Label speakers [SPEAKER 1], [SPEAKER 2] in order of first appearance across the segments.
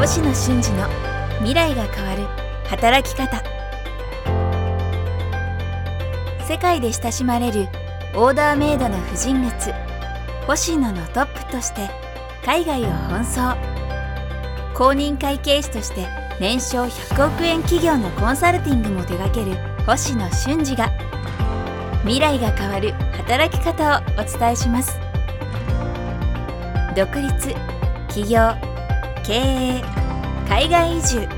[SPEAKER 1] 星野俊二の未来が変わる働き方。世界で親しまれるオーダーメイドの婦人靴星野のトップとして海外を奔走。公認会計士として年商100億円企業のコンサルティングも手掛ける星野俊二が未来が変わる働き方をお伝えします。独立起業経営海外移住。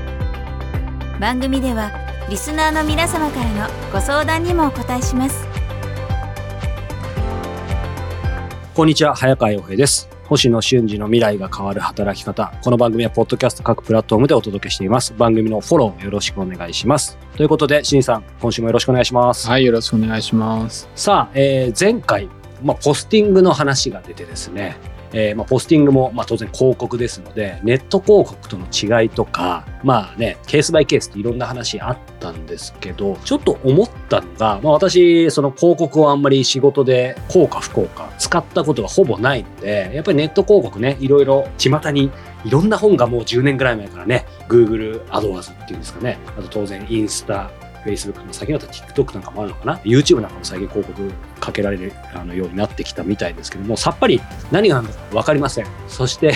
[SPEAKER 1] 番組ではリスナーの皆様からのご相談にもお答えします。
[SPEAKER 2] こんにちは早川洋平です。星野俊二の未来が変わる働き方。この番組はポッドキャスト各プラットフォームでお届けしています。番組のフォローよろしくお願いします。ということでしんさん今週もよろしくお願いします。
[SPEAKER 3] はい、よろしくお願いします。
[SPEAKER 2] さあ、えー前回、まあ、ポスティングの話が出てですね、えーまあ、ポスティングも、まあ、当然広告ですので、ネット広告との違いとか、まあね、ケースバイケースっていろんな話あったんですけど、ちょっと思ったのが、まあ、私、その広告をあんまり仕事で効果不効果使ったことがほぼないので、やっぱりネット広告ね、いろいろ巷にいろんな本がもう10年ぐらい前からね、Google AdWords っていうんですかね、あと当然インスタ、Facebook の先だと TikTok なんかもあるのかな ?YouTube なんかも最近広告かけられるあのようになってきたみたいですけども、さっぱり何が何だか分かりません。そして、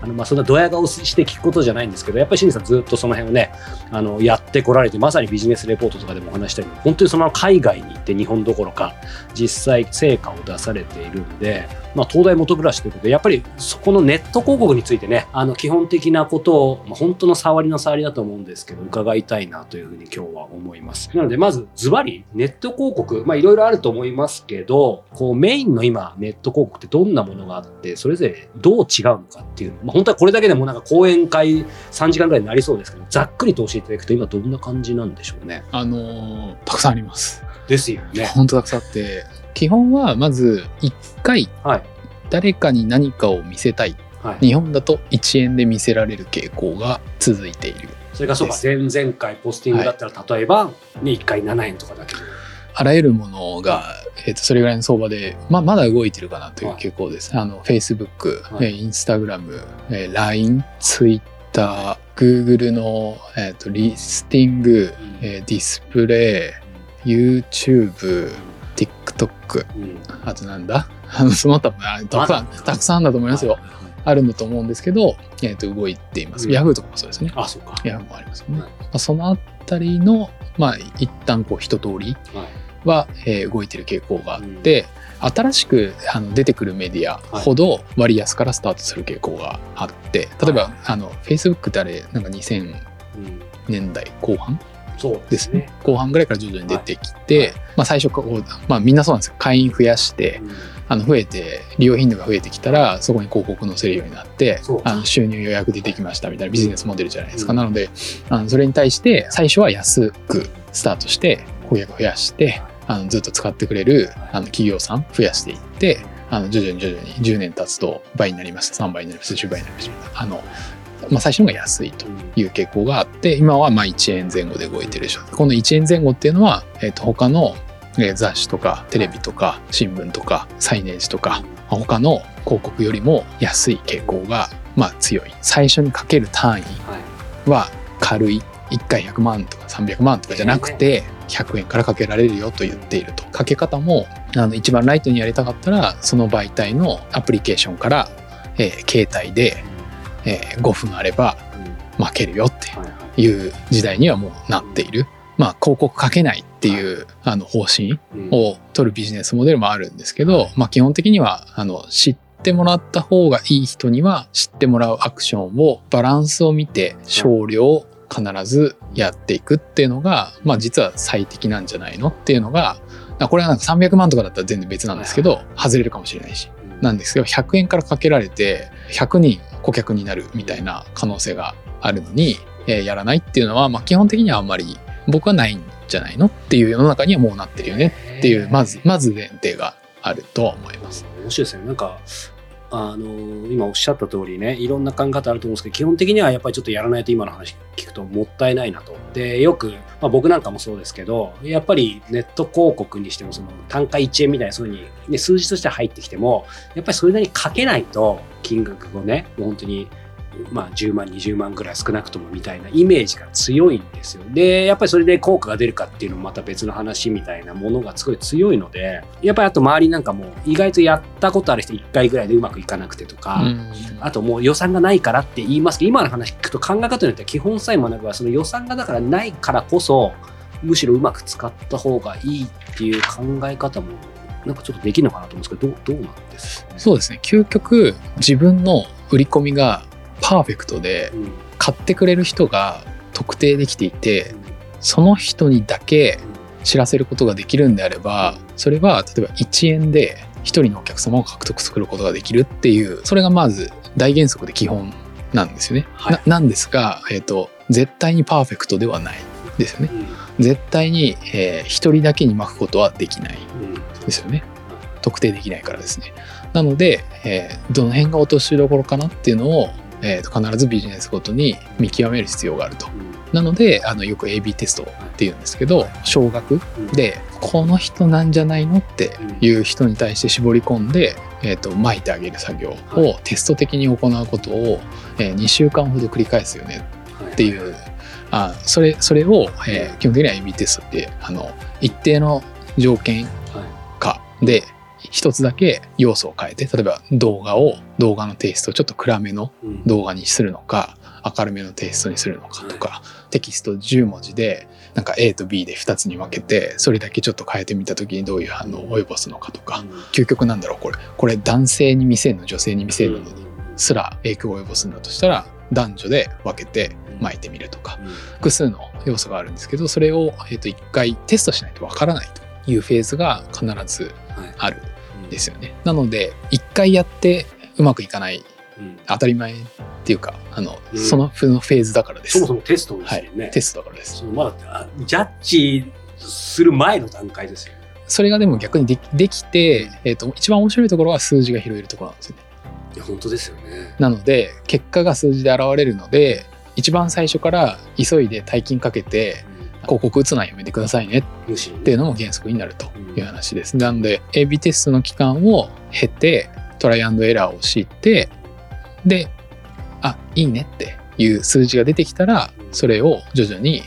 [SPEAKER 2] あのまあそんなドヤ顔して聞くことじゃないんですけど、やっぱり清水さんずっとその辺をね、あのやってこられて、まさにビジネスレポートとかでもお話したように、本当にその海外に行って日本どころか、実際成果を出されているんで、まあ、東大元暮らしということで、やっぱりそこのネット広告についてね、あの基本的なことを、まあ、本当の触りの触りだと思うんですけど、伺いたいなというふうに今日は思います。なので、まずズバリ、ネット広告、まあいろいろあると思いますけど、こうメインの今、ネット広告ってどんなものがあって、それぞれどう違うのかっていうの、まあ本当はこれだけでもなんか講演会3時間ぐらいになりそうですけど、ざっくりと教えていただくと今どんな感じなんでしょうね。
[SPEAKER 3] あのーたくさんあります。
[SPEAKER 2] ですよね。
[SPEAKER 3] 本当たくさんあって、基本はまず1回
[SPEAKER 2] はい。
[SPEAKER 3] 誰かに何かを見せたい。
[SPEAKER 2] はい。
[SPEAKER 3] 日本だと1円で見せられる傾向が続いている。
[SPEAKER 2] それがそうか、前々回ポスティングだったら、例えば、ね、1回7円とかだけど。
[SPEAKER 3] あらゆるものが、えー、とそれぐらいの相場で、まあ、まだ動いてるかなという傾向です。あの Facebook、
[SPEAKER 2] はい
[SPEAKER 3] えー Instagram、えー LINE、Twitter、Google の、えー、とリスティング、えーディスプレイ、YouTube、TikTok、
[SPEAKER 2] うん。
[SPEAKER 3] あとなんだ？あのその他もあたくさん、たくさんだと思いますよ。
[SPEAKER 2] はいはいはい
[SPEAKER 3] あるんだと思うんですけど、えー、と動いています。
[SPEAKER 2] うん
[SPEAKER 3] Yahoo とかもそうですね。
[SPEAKER 2] あ、そうか。
[SPEAKER 3] Yahoo もありますよね。
[SPEAKER 2] はい
[SPEAKER 3] まあ、そのあたりの、まあ、一旦こう一通り
[SPEAKER 2] はい。
[SPEAKER 3] は、えー動いてる傾向があって、新しくあの出てくるメディア
[SPEAKER 2] はい。
[SPEAKER 3] ほど割安からスタートする傾向があって例えば、
[SPEAKER 2] はい。
[SPEAKER 3] あの Facebook ってあれなんか2000
[SPEAKER 2] うん。
[SPEAKER 3] 年代後半？
[SPEAKER 2] そう
[SPEAKER 3] ですね。後半ぐらいから徐々に出てきて、
[SPEAKER 2] はい。
[SPEAKER 3] まあ、最初こう、まあ、みんなそうなんですよ。会員増やして
[SPEAKER 2] うん。
[SPEAKER 3] あの増えて利用頻度が増えてきたらそこに広告載せるようになってあの収入予約出てきましたみたいなビジネスモデルじゃないですか、
[SPEAKER 2] うん。
[SPEAKER 3] なのであのそれに対して最初は安くスタートして顧客増やしてあのずっと使ってくれるあの企業さん増やしていってあの徐々に徐々に10年経つと倍になりました3倍になりました10倍になりましたあの、まあ、最初のが安いという傾向があって今はまあ1円前後で動いてるでしょこの1円前後っていうのは、えー、と他のえー雑誌とかテレビとか新聞とかサイネージとか他の広告よりも安い傾向がまあ強い。最初にかける単位
[SPEAKER 2] はい。
[SPEAKER 3] は軽い。1回100万とか300万とかじゃなくて100円からかけられるよと言っていると。かけ方もあの一番ライトにやりたかったらその媒体のアプリケーションから、えー携帯で、えー5分あれば
[SPEAKER 2] うん。
[SPEAKER 3] 負けるよって
[SPEAKER 2] はい
[SPEAKER 3] う時代にはもうなっている。まあ広告かけないっていうあの方針
[SPEAKER 2] うん。
[SPEAKER 3] を取るビジネスモデルもあるんですけど、まあ基本的にはあの知ってもらった方がいい人には知ってもらうアクションをバランスを見て少量必ずやっていくっていうのが、まあ実は最適なんじゃないのっていうのが、あこれはなんか300万とかだったら全然別なんですけど、外れるかもしれないし。
[SPEAKER 2] うん
[SPEAKER 3] なんですけど100円からかけられて100人顧客になるみたいな可能性があるのに、えーやらないっていうのは、まあ、基本的にはあんまり僕はないんじゃないのっていう世の中にはもうなってるよねっていうまずまず前提があるとは思います。
[SPEAKER 2] 面白いですね。なんか、あの今おっしゃった通りね、いろんな考え方あると思うんですけど、基本的にはやっぱりちょっとやらないと今の話聞くともったいないなと。で、よく、まあ、僕なんかもそうですけど、やっぱりネット広告にしても、その単価1円みたいなそういうふうに、ね、数字として入ってきても、やっぱりそれなりにかけないと、金額をね、もう本当にまあ、10万20万ぐらい少なくともみたいなイメージが強いんですよ。でやっぱりそれで効果が出るかっていうのもまた別の話みたいなものがすごい強いのでやっぱりあと周りなんかも意外とやったことある人1回ぐらいでうまくいかなくてとか、
[SPEAKER 3] うん。
[SPEAKER 2] あともう予算がないからって言いますけど今の話聞くと考え方によっては基本さえ学ぶはその予算がだからないからこそむしろうまく使った方がいいっていう考え方もなんかちょっとできるのかなと思うんですけどどうどうなんですかね？
[SPEAKER 3] そうですね。究極自分の売り込みがパーフェクトで
[SPEAKER 2] うん
[SPEAKER 3] 買ってくれる人が特定できていてその人にだけ知らせることができるんであればそれは例えば1円で1人のお客様を獲得することができるっていうそれがまず大原則で基本なんですよね。
[SPEAKER 2] はい
[SPEAKER 3] ななんですが、えー、と絶対にパーフェクトではないですよね。絶対に、えー、1人だけに巻くことはできないですよね。特定できないからですね。なので、えーどの辺が落としどころかなっていうのを、えーと必ずビジネスごとに見極める必要があると。なのであのよく AB テストっていうんですけど少額
[SPEAKER 2] うん。
[SPEAKER 3] でこの人なんじゃないのっていう人に対して絞り込んで、えー、と巻いてあげる作業
[SPEAKER 2] は
[SPEAKER 3] をテスト的に行うことを、え2週間ほど繰り返すよねっていうあそれそれを、えー基本的には AB テストってあの一定の条件
[SPEAKER 2] はい。
[SPEAKER 3] 下で一つだけ要素を変えて例えば動画を動画のテイストをちょっと暗めの
[SPEAKER 2] うん。
[SPEAKER 3] 動画にするのか明るめのテイストにするのかとか、テキスト10文字でなんか A と B で2つに分けてそれだけちょっと変えてみた時にどういう反応を及ぼすのかとか、究極なんだろうこれ。これ男性に見せるの女性に見せるのすら影響を及ぼすんだとしたら男女で分けて巻いてみるとか。複数の要素があるんですけどそれを、えー、と1回テストしないとわからないというフェーズが必ずある。んですよね。なので1回やってうまくいかない当たり前っていうかあの、
[SPEAKER 2] うん
[SPEAKER 3] そのフェーズだからです。
[SPEAKER 2] そもそもテストですよね。
[SPEAKER 3] テストだからです。
[SPEAKER 2] そのまだあジャッジする前の段階ですよね。
[SPEAKER 3] それがでも逆にできできて、えー、と一番面白いところは数字が拾えるところなんですよね。
[SPEAKER 2] いや本当ですよね。
[SPEAKER 3] なので結果が数字で現れるので一番最初から急いで大金かけて広告打つのはやめてくださいねっていうのも原則になるという話です。なので AB テストの期間を経てトライアンドエラーを知ってであいいねっていう数字が出てきたらそれを徐々に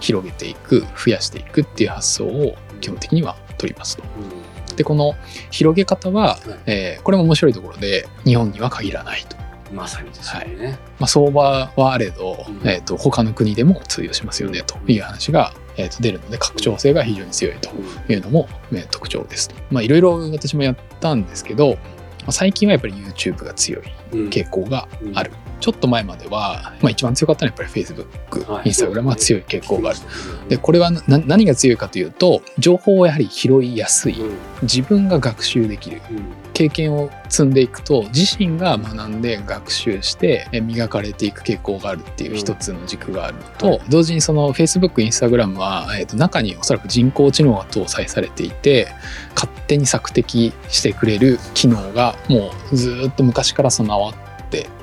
[SPEAKER 3] 広げていく増やしていくっていう発想を基本的には取りますと。
[SPEAKER 2] うん
[SPEAKER 3] でこの広げ方は、
[SPEAKER 2] はい
[SPEAKER 3] えーこれも面白いところで日本には限らないと。
[SPEAKER 2] まさにですよね。
[SPEAKER 3] まあ、相場はあれど、
[SPEAKER 2] うん
[SPEAKER 3] えー、と他の国でも通用しますよねという話が、えー、と出るので拡張性が非常に強いというのも、えー特徴ですと。まあいろいろ私もやったんですけど、まあ最近はやっぱり YouTube が強い
[SPEAKER 2] うん
[SPEAKER 3] 傾向がある。ちょっと前までは、まあ、一番強かったのはやっぱり Facebook、
[SPEAKER 2] はい。
[SPEAKER 3] Instagram が強い傾向がある。でこれはな何が強いかというと情報をやはり拾いやすい。
[SPEAKER 2] うん。
[SPEAKER 3] 自分が学習できる。
[SPEAKER 2] うん。
[SPEAKER 3] 経験を積んでいくと自身が学んで学習してえ磨かれていく傾向があるっていう一つの軸があるのと、
[SPEAKER 2] はい。
[SPEAKER 3] 同時にその Facebook、Instagram は、えーと中におそらく人工知能が搭載されていて勝手に索敵してくれる機能がもうずーっと昔から備わって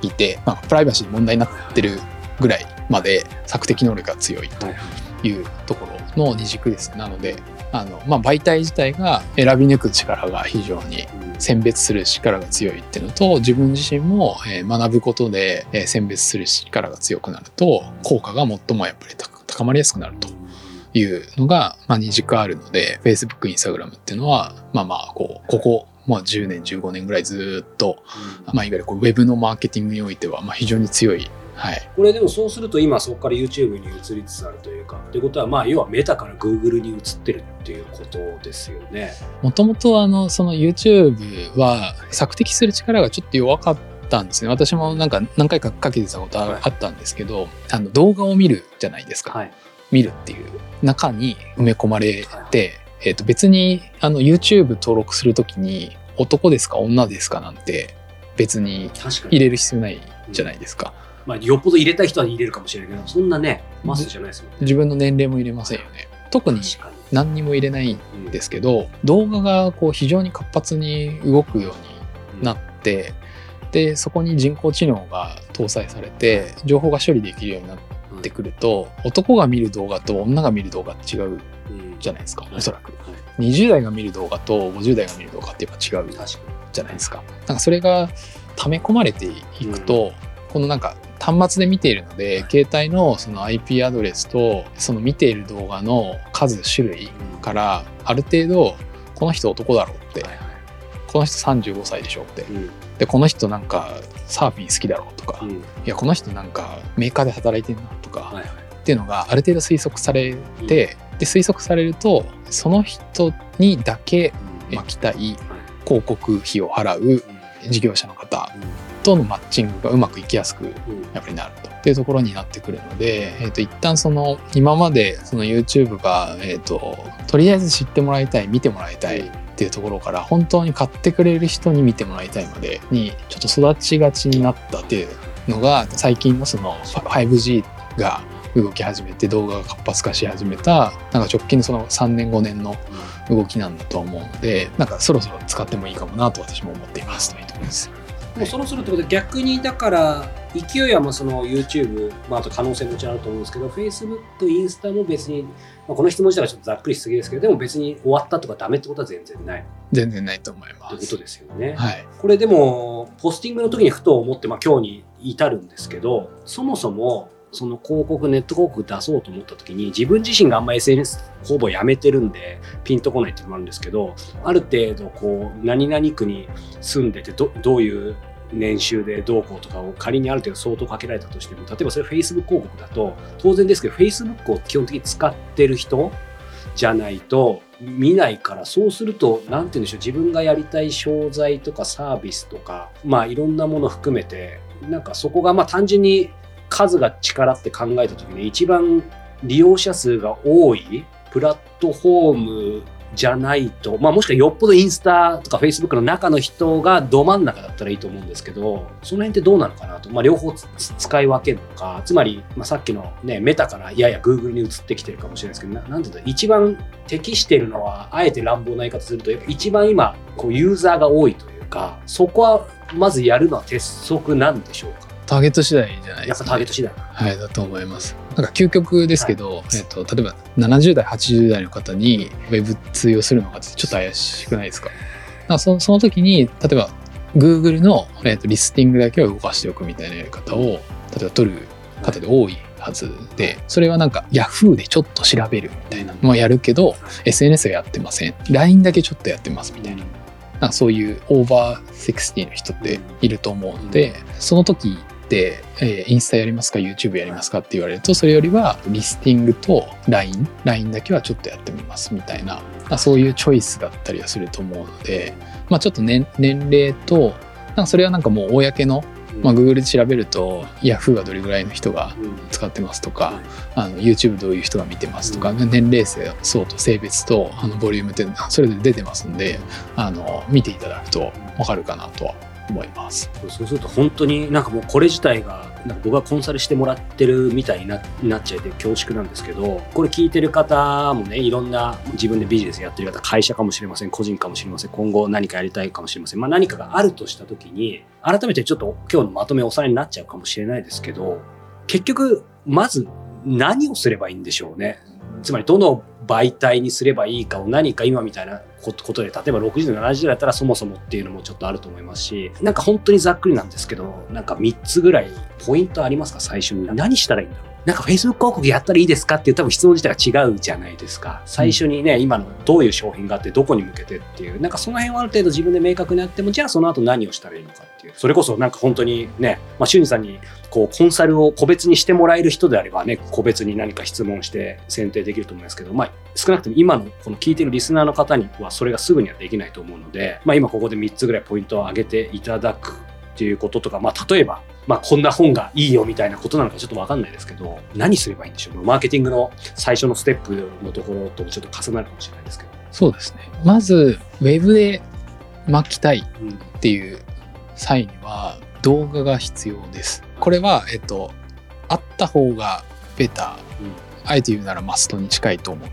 [SPEAKER 3] いて、まあ、プライバシーに問題になってるぐらいまで索敵能力が強いと
[SPEAKER 2] はい
[SPEAKER 3] い。うところの二軸です。なのであの、まあ、媒体自体が選び抜く力が非常に選別する力が強いっていうのと自分自身もえー学ぶことでえー選別する力が強くなると効果が最もやっぱり高高まりやすくなるというのが、まあ、二軸あるので Facebook、Instagram っていうのはまあまあこうここ、まあ、10年15年ぐらいずっと、まあ、いわゆるこうウェブのマーケティングにおいてはまあ非常に強い、はい、
[SPEAKER 2] これでもそうすると今そこから YouTube に移りつつあるというかってことはまあ要はメタから Google に移ってるっていうことですよね。
[SPEAKER 3] もともとあのその YouTube は索敵する力がちょっと弱かったんですね。私もなんか何回かかけてたことあったんですけど、あの動画を見るじゃないですか、
[SPEAKER 2] はい。
[SPEAKER 3] 見るっていう中に埋め込まれて、えー、と別にあの YouTube 登録するときに男ですか女ですかなんて別に。入れる必要ないじゃないですか、
[SPEAKER 2] まあよっぽど入れたい人は入れるかもしれないけど、そんなね、マスじゃないですもんね。
[SPEAKER 3] 自分の年齢も入れませんよね特に。何にも入れないん
[SPEAKER 2] うん
[SPEAKER 3] ですけど動画がこう非常に活発に動くようになってでそこに人工知能が搭載されて情報が処理できるようになってくると男が見る動画と女が見る動画って違う
[SPEAKER 2] うん。
[SPEAKER 3] じゃないですか
[SPEAKER 2] はい。
[SPEAKER 3] おそらく。
[SPEAKER 2] はい。
[SPEAKER 3] 20代が見る動画と50代が見る動画ってやっぱ違う。じゃないですかなんかそれが溜め込まれていくと、このなんか端末で見ているので、携帯のその IP アドレスとその見ている動画の数種類からある程度この人男だろうって。この人35歳でしょって。
[SPEAKER 2] うん
[SPEAKER 3] でこの人なんかサーフィン好きだろうとか、い
[SPEAKER 2] うん。
[SPEAKER 3] やこの人なんかメーカーで働いてんなとか、
[SPEAKER 2] はいはい。
[SPEAKER 3] っていうのがある程度推測されて、で推測されるとその人にだけ
[SPEAKER 2] うん。
[SPEAKER 3] 巻きたい
[SPEAKER 2] はい。
[SPEAKER 3] 広告費を払う
[SPEAKER 2] うん。
[SPEAKER 3] 事業者の方とのマッチングがうまくいきやすく
[SPEAKER 2] うん。
[SPEAKER 3] やっぱりなると。っていうところになってくるので、えー、と一旦その今までその YouTube が、えー、ととりあえず知ってもらいたい見てもらいたいっていうところから本当に買ってくれる人に見てもらいたいまでにちょっと育ちがちになったっていうのが最近のその 5G が動き始めて動画が活発化し始めたなんか直近のその3年5年の動きなんだと思うのでなんかそろそろ使ってもいいかもなと私も思っていますというところです。
[SPEAKER 2] もうそろそろってことで逆にだから勢いはまあその YouTube、まあ、あと可能性ももちろんあると思うんですけど Facebook、インスタも別に、まあ、この質問自体はちょっとざっくりしすぎですけどでも別に終わったとかダメってことは全然ないっ
[SPEAKER 3] 全然ないと思い
[SPEAKER 2] て
[SPEAKER 3] ます。
[SPEAKER 2] ことですよね。
[SPEAKER 3] はい。
[SPEAKER 2] これでもポスティングの時にふと思って、まあ、今日に至るんですけどそもそもその広告ネット広告出そうと思った時に自分自身があんま SNS ほぼやめてるんでピンとこないっていうのもあるんですけどある程度こう何々区に住んでてどどういう年収でどうこうとかを仮にある程度相当かけられたとしても例えばそれ Facebook 広告だと当然ですけど Facebook を基本的に使ってる人じゃないと見ないからそうすると何て言うんでしょう自分がやりたい商材とかサービスとかまあいろんなもの含めてなんかそこがまあ単純に数が力って考えた時に一番利用者数が多いプラットフォームじゃないと、まあ、もしくはよっぽどインスタとかフェイスブックの中の人がど真ん中だったらいいと思うんですけどその辺ってどうなのかなと、まあ、両方使い分けるのかつまり、まあ、さっきの、ね、メタからやや Google に移ってきてるかもしれないですけどななんていうんだ一番適してるのはあえて乱暴な言い方するとやっぱ一番今こうユーザーが多いというかそこはまずやるのは鉄則なんでしょうか
[SPEAKER 3] ターゲット次第じゃない
[SPEAKER 2] やっぱ、ターゲット次第
[SPEAKER 3] はい、だと思います。なんか究極ですけど、えっと、例えば70代、80代の方に Web 通用するのかってちょっと怪しくないですか？かそその時に、例えば Google の、えっと、リスティングだけを動かしておくみたいなやり方を、例えば取る方で多いはずで、それはなんか Yahoo でちょっと調べるみたいなのはやるけど、SNS はやってません。LINE だけちょっとやってますみたいな。なそういうオーバー60の人っていると思うので、その時えーインスタやりますか YouTube やりますかって言われるとそれよりはリスティングと LINE LINE だけはちょっとやってみますみたいな、まあ、そういうチョイスだったりはすると思うので、まあ、ちょっと年年齢となんかそれはなんかもう公の、まあ、Google で調べると Yahoo はどれぐらいの人が使ってますとか、あの YouTube どういう人が見てますとか、年齢層と性別とあのボリュームってそれぞれ出てますんであの見ていただくと分かるかなとは思います。
[SPEAKER 2] そうすると本当になんかもうこれ自体がなんか僕がコンサルしてもらってるみたいになっちゃいて恐縮なんですけどこれ聞いてる方もねいろんな自分でビジネスやってる方会社かもしれません個人かもしれません今後何かやりたいかもしれません、まあ、何かがあるとした時に改めてちょっと今日のまとめおさらいになっちゃうかもしれないですけど結局まず何をすればいいんでしょうねつまりどの媒体にすればいいかを何か今みたいなことで例えば60代70代だったらそもそもっていうのもちょっとあると思いますしなんか本当にざっくりなんですけどなんか3つぐらいポイントありますか？最初に。何したらいいんだろう？なんか Facebook 広告やったらいいですかっていう多分質問自体が違うじゃないですか。最初にね、今のどういう商品があってどこに向けてっていう。なんかその辺はある程度自分で明確にあってもじゃあその後何をしたらいいのかっていう。それこそなんか本当にね、まあ、俊二さんにこうコンサルを個別にしてもらえる人であればね個別に何か質問して選定できると思いますけど、まあ、少なくとも今のこの聞いてるリスナーの方にはそれがすぐにはできないと思うので、まあ、今ここで3つぐらいポイントを挙げていただくっていうこととか、まあ、例えば、まあ、こんな本がいいよみたいなことなのかちょっと分かんないですけど何すればいいんでしょう？マーケティングの最初のステップのところとちょっと重なるかもしれないですけど。
[SPEAKER 3] そうですねまず Web で巻きたい
[SPEAKER 2] うん
[SPEAKER 3] っていう際には動画が必要です。これは、えっと、あった方がベター、あえて言うならマストに近いと思っ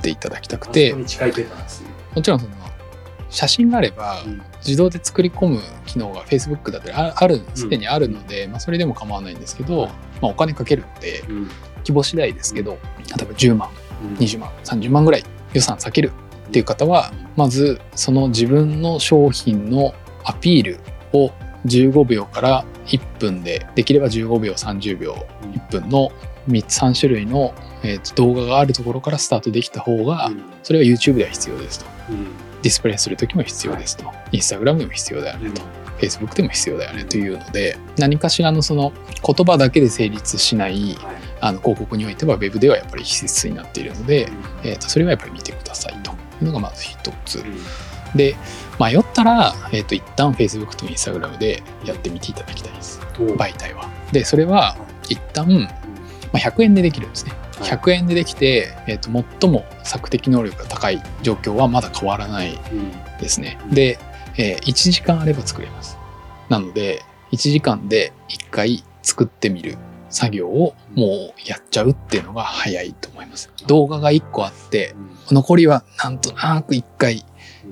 [SPEAKER 3] ていただきたくて、
[SPEAKER 2] に近いペーパーですね。
[SPEAKER 3] もちろんその写真があれば
[SPEAKER 2] うん。
[SPEAKER 3] 自動で作り込む機能が Facebook だったりあある、すでにあるので、まあ、それでも構わないんですけど、まあ、お金かけるので
[SPEAKER 2] うん。
[SPEAKER 3] 規模次第ですけど、例えば10万、
[SPEAKER 2] うん。
[SPEAKER 3] 20万、30万ぐらい予算避けるっていう方は、まずその自分の商品のアピールを15秒から1分でできれば15秒30秒1分の3つ3種類の、えーと動画があるところからスタートできた方がそれは YouTube では必要ですとディスプレイする時も必要ですと、Instagram でも必要だよねと、Facebook でも必要だよねというので何かしらのその言葉だけで成立しないあの広告においては Web ではやっぱり必須になっているので、えー、とそれはやっぱり見てくださいと。いうのがまず一つ。で迷ったら、えー、と一旦 Facebook と Instagram でやってみていただきたいです。媒体は。でそれは一旦、まあ、100円でできるんですね。
[SPEAKER 2] はい
[SPEAKER 3] 100円でできて、えー、と最も索敵能力が高い状況はまだ変わらないですね。で、えー1時間あれば作れます。なので、1時間で1回作ってみる作業をもうやっちゃうっていうのが早いと思います。動画が1個あって、残りはなんとなく1回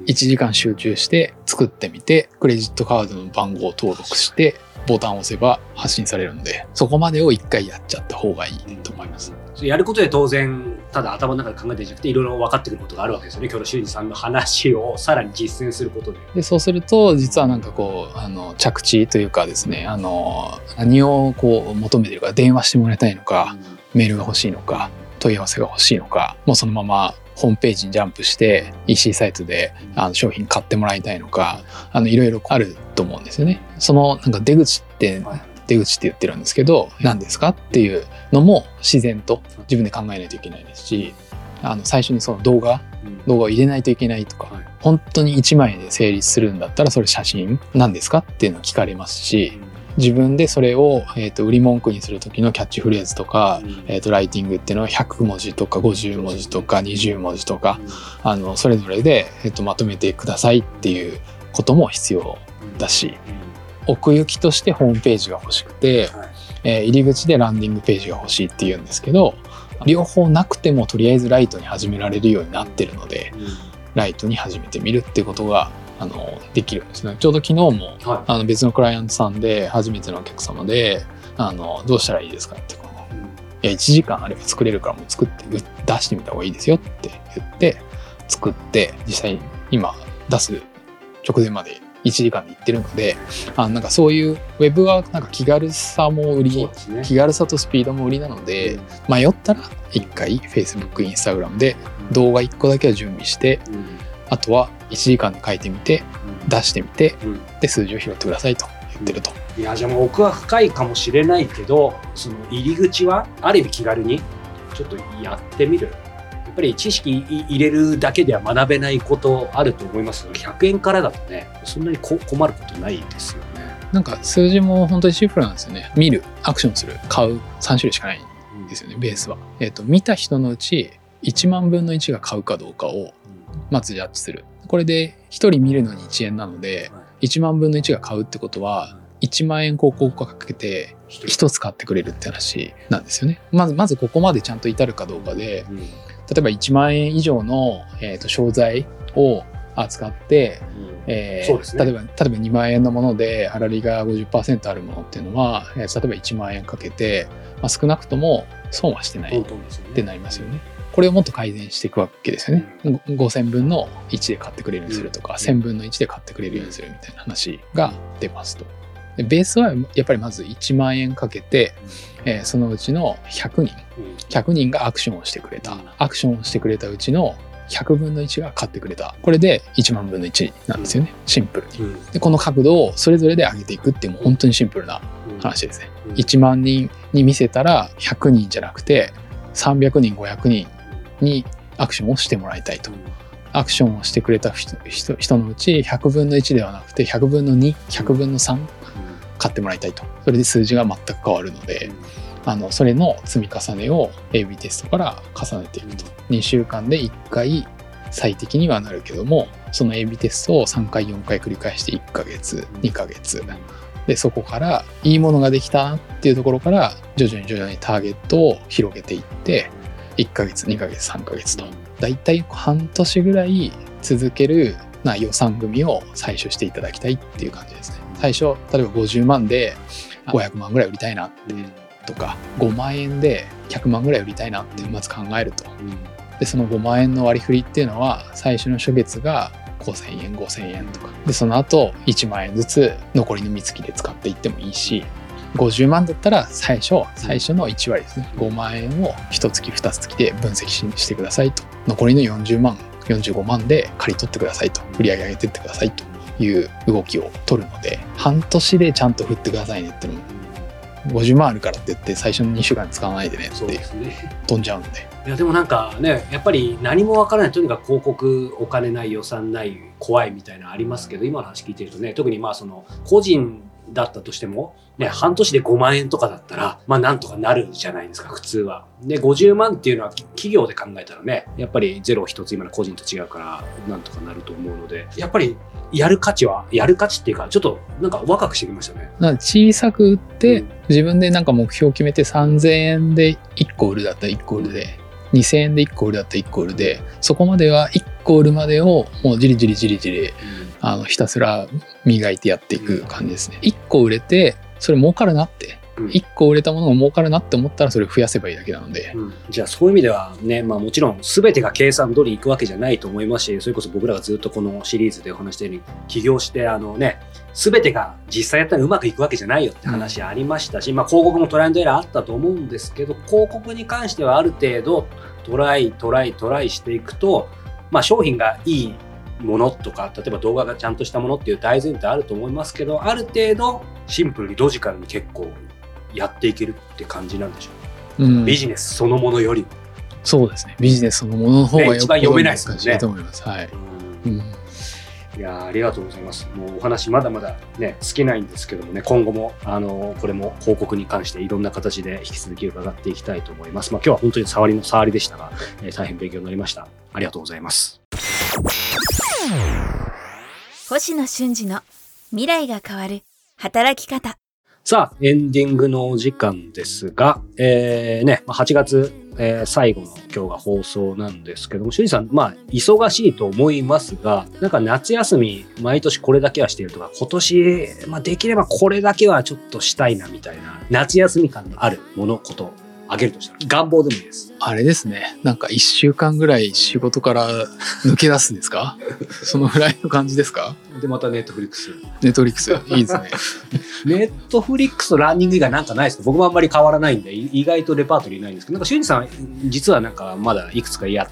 [SPEAKER 3] 1時間集中して作ってみて、クレジットカードの番号を登録して、ボタンを押せば発信されるので、そこまでを1回やっちゃった方がいいと思います。
[SPEAKER 2] やることで当然ただ頭の中で考えてるんじゃなくていろいろ分かってくることがあるわけですよね今日の修二さんの話をさらに実践することで。
[SPEAKER 3] でそうすると実はなんかこうあの着地というかですねあの何をこう求めてるか電話してもらいたいのかメールが欲しいのか問い合わせが欲しいのかもうそのままホームページにジャンプして EC サイトであの商品買ってもらいたいのかあのいろいろあると思うんですよね。そのなんか出口って
[SPEAKER 2] はい
[SPEAKER 3] 出口って言ってるんですけど何ですかっていうのも自然と自分で考えないといけないですしあの最初にその動画動画を入れないといけないとか、
[SPEAKER 2] はい。
[SPEAKER 3] 本当に1枚で成立するんだったらそれ写真なんですかっていうのを聞かれますし自分でそれを、えー、と売り文句にする時のキャッチフレーズとか、えー、とライティングっていうのは100文字とか50文字とか20文字とかあのそれぞれで、えー、とまとめてくださいっていうことも必要だし奥行きとしてホームページが欲しくて、
[SPEAKER 2] はい。
[SPEAKER 3] えー入り口でランディングページが欲しいっていうんですけど両方なくてもとりあえずライトに始められるようになってるのでライトに始めてみるってことがあのできるんですね。ちょうど昨日も
[SPEAKER 2] は
[SPEAKER 3] あの別のクライアントさんで初めてのお客様であのどうしたらいいですかってこういや1時間あれば作れるからもう作ってう出してみた方がいいですよって言って作って実際今出す直前まで1時間で行ってるのであなんかそういうウェブはなんか気軽さも売り
[SPEAKER 2] ね。
[SPEAKER 3] 気軽さとスピードも売りなので迷ったら1回 Facebook、Instagram で動画1個だけは準備してあとは1時間で書いてみて出してみて
[SPEAKER 2] うん。
[SPEAKER 3] で数字を拾ってくださいと言ってると。
[SPEAKER 2] いやじゃあもう奥は深いかもしれないけどその入り口はある意味気軽にちょっとやってみるぱり知識い入れるだけでは学べないことあると思いますけど100円からだとねそんなにこ困ることないですよね。
[SPEAKER 3] なんか数字も本当にシンプルなんですよね。見る、アクションする、買う3種類しかないんですよね、ベースは。えっ、と、見た人のうち1万分の1が買うかどうかをまずジャッジする。これで1人見るのに1円なので、1万分の1が買うってことは、1万円広告をかけて1つ買ってくれるって話なんですよね。まず、まずここまでちゃんと至るかどうかで、
[SPEAKER 2] うん
[SPEAKER 3] 例えば1万円以上の、えーと商材を扱って、例えば例えば2万円のもので粗利が50%あるものっていうのは、えー例えば1万円かけて、まあ、少なくとも損はしてない
[SPEAKER 2] 本
[SPEAKER 3] ってなりますよね。これをもっと改善していくわけですよね。ご5000分の1で買ってくれるようにするとか、
[SPEAKER 2] うん
[SPEAKER 3] 1000分の1で買ってくれるようにするみたいな話が出ますと。でベースはやっぱりまず1万円かけて、えーそのうちの100人。
[SPEAKER 2] うん。
[SPEAKER 3] 100人がアクションをしてくれた、
[SPEAKER 2] うん。
[SPEAKER 3] アクションをしてくれたうちの100分の1が買ってくれた。これで1万分の1なんですよね、シンプルに。
[SPEAKER 2] うん。
[SPEAKER 3] でこの角度をそれぞれで上げていくっていうもう本当にシンプルな話ですね、
[SPEAKER 2] うん。
[SPEAKER 3] 1万人に見せたら100人じゃなくて300人500人にアクションをしてもらいたいと。アクションをしてくれた人人人のうち100分の1ではなくて100分の2100分の3買ってもらいたいと。それで数字が全く変わるので、あのそれの積み重ねを AB テストから重ねていくと。2週間で1回最適にはなるけどもその AB テストを3回4回繰り返して1ヶ月2ヶ月。でそこからいいものができたっていうところから徐々に徐々にターゲットを広げていって1ヶ月2ヶ月3ヶ月と。だいたい半年ぐらい続けるな予算組を採取していただきたいっていう感じですね最初例えば50万で500万ぐらい売りたいなってとか5万円で100万ぐらい売りたいなってまず考えると。でその5万円の割り振りっていうのは最初の初月が5000円5000円とか。でその後1万円ずつ残りの三月で使っていってもいいし50万だったら最初最初の1割ですね。5万円を1月2月で分析ししてくださいと。残りの40万45万で借り取ってくださいと。売り上げ上げてってくださいという動きを取るので半年でちゃんと振ってくださいねっていうのも50万あるからって言って最初の2週間使わないでねっていう
[SPEAKER 2] すね。
[SPEAKER 3] 飛んじゃうんで
[SPEAKER 2] いやでもなんかねやっぱり何もわからないとにかく広告お金ない予算ない怖いみたいなのありますけど今の話聞いてるとね特にまあその個人だったとしても、ね、半年で5万円とかだったら、まあなんとかなるじゃないですか、普通は。で、50万っていうのは企業で考えたらね、やっぱりゼロ一つ今の個人と違うから、なんとかなると思うので、やっぱりやる価値は、やる価値っていうか、ちょっとなんか若くしてきましたね。
[SPEAKER 3] な小さく売って、
[SPEAKER 2] うん
[SPEAKER 3] 自分でなんか目標を決めて3000円で1個売るだったら1個売るで2000円で1個売るだったら1個売るでそこまでは1個売るまでをもうじりじりじりじりあのひたすら磨いてやっていく感じですね。1個売れてそれ儲かるなって
[SPEAKER 2] うん
[SPEAKER 3] 1個売れたものが儲かるなって思ったらそれを増やせばいいだけなので。
[SPEAKER 2] うん。じゃあそういう意味ではね、まあもちろん全てが計算通りいくわけじゃないと思いますし、それこそ僕らがずっとこのシリーズでお話したように、起業してあのね、全てが実際やったらうまくいくわけじゃないよって話ありましたし、まあ広告もトライアンドエラーあったと思うんですけど、広告に関してはある程度トライ、トライ、トライしていくと、まあ商品がいいものとか、例えば動画がちゃんとしたものっていう大前提あると思いますけど、ある程度シンプルにロジカルに結構やっていけるって感じなんでしょう。
[SPEAKER 3] うん
[SPEAKER 2] ビジネスそのものよりも。
[SPEAKER 3] そうですねビジネスそのものの方がよ
[SPEAKER 2] ね一番読めないですもんね
[SPEAKER 3] と思います。はいうん
[SPEAKER 2] いやーありがとうございます。もうお話まだまだね、尽きないんですけどもね、今後も、あのこれも広告に関していろんな形で引き続き伺っていきたいと思います。まあ今日は本当に触りの触りでしたが、えー大変勉強になりました。ありがとうございます。
[SPEAKER 1] 星野俊二の未来が変わる働き方。
[SPEAKER 2] さあ、エンディングのお時間ですが、えー、ね、8月、えー最後の今日が放送なんですけども、趣里さん、まあ、忙しいと思いますが、なんか夏休み、毎年これだけはしているとか、今年、まあ、できればこれだけはちょっとしたいな、みたいな、夏休み感のあるもの、こと、あげるとしたら、願望でもいいです。
[SPEAKER 3] あれですね。なんか一週間ぐらい仕事から抜け出すんですか？そのぐらいの感じですか？
[SPEAKER 2] で、またネットフリックス。
[SPEAKER 3] ネットリックス。いいですね。
[SPEAKER 2] ネットフリックスとランニング以外なんかないですか？僕もあんまり変わらないんで、い意外とレパートリーないんですけど、なんか、俊二さん、実はなんかまだいくつかや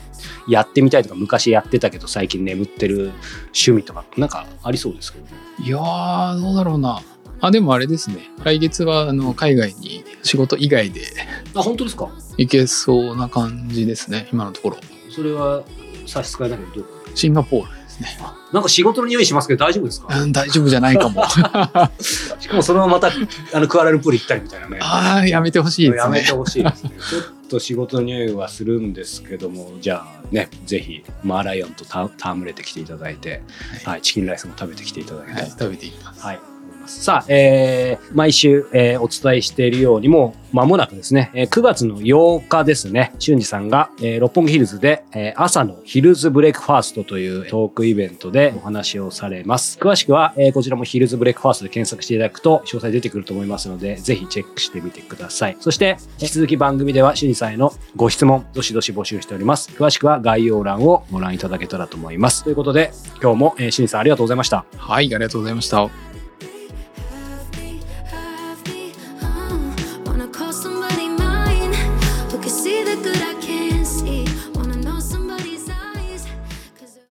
[SPEAKER 2] やってみたいとか、昔やってたけど最近眠ってる趣味とか、なんかありそうですけどね。
[SPEAKER 3] いやー、どうだろうな。あ、でもあれですね。来月はあの海外に仕事以外で
[SPEAKER 2] あ、本当ですか？
[SPEAKER 3] 行けそうな感じですね。今のところ。
[SPEAKER 2] それは差し支えないけど、どう？
[SPEAKER 3] シンガポールですね。
[SPEAKER 2] なんか仕事の匂いしますけど大丈夫ですか？
[SPEAKER 3] うん、大丈夫じゃないかも。
[SPEAKER 2] しかもそのまままた、あの、クアラルンプール行ったりみたいなね。
[SPEAKER 3] ああ、やめてほしいですね
[SPEAKER 2] やめて。ほしいですね。ちょっと仕事の匂いはするんですけども、じゃあね、ぜひ、マーライオンとた戯れてきていただいて、はい、チキンライスも食べてきていただいて、
[SPEAKER 3] はい、食べていきます。
[SPEAKER 2] はい。ますさあ、えー、毎週、えーお伝えしているようにもう間もなくですね、え9月の8日ですね、俊二さんが、えー六本木ヒルズで、えー朝のヒルズブレックファーストというトークイベントでお話をされます。詳しくは、えーこちらもヒルズブレックファーストで検索していただくと詳細出てくると思いますので、ぜひチェックしてみてください。そして、引き続き番組では俊二さんへのご質問、どしどし募集しております。詳しくは概要欄をご覧いただけたらと思います。ということで、今日も、えー、俊二さんありがとうございました。
[SPEAKER 3] はい、ありがとうございました。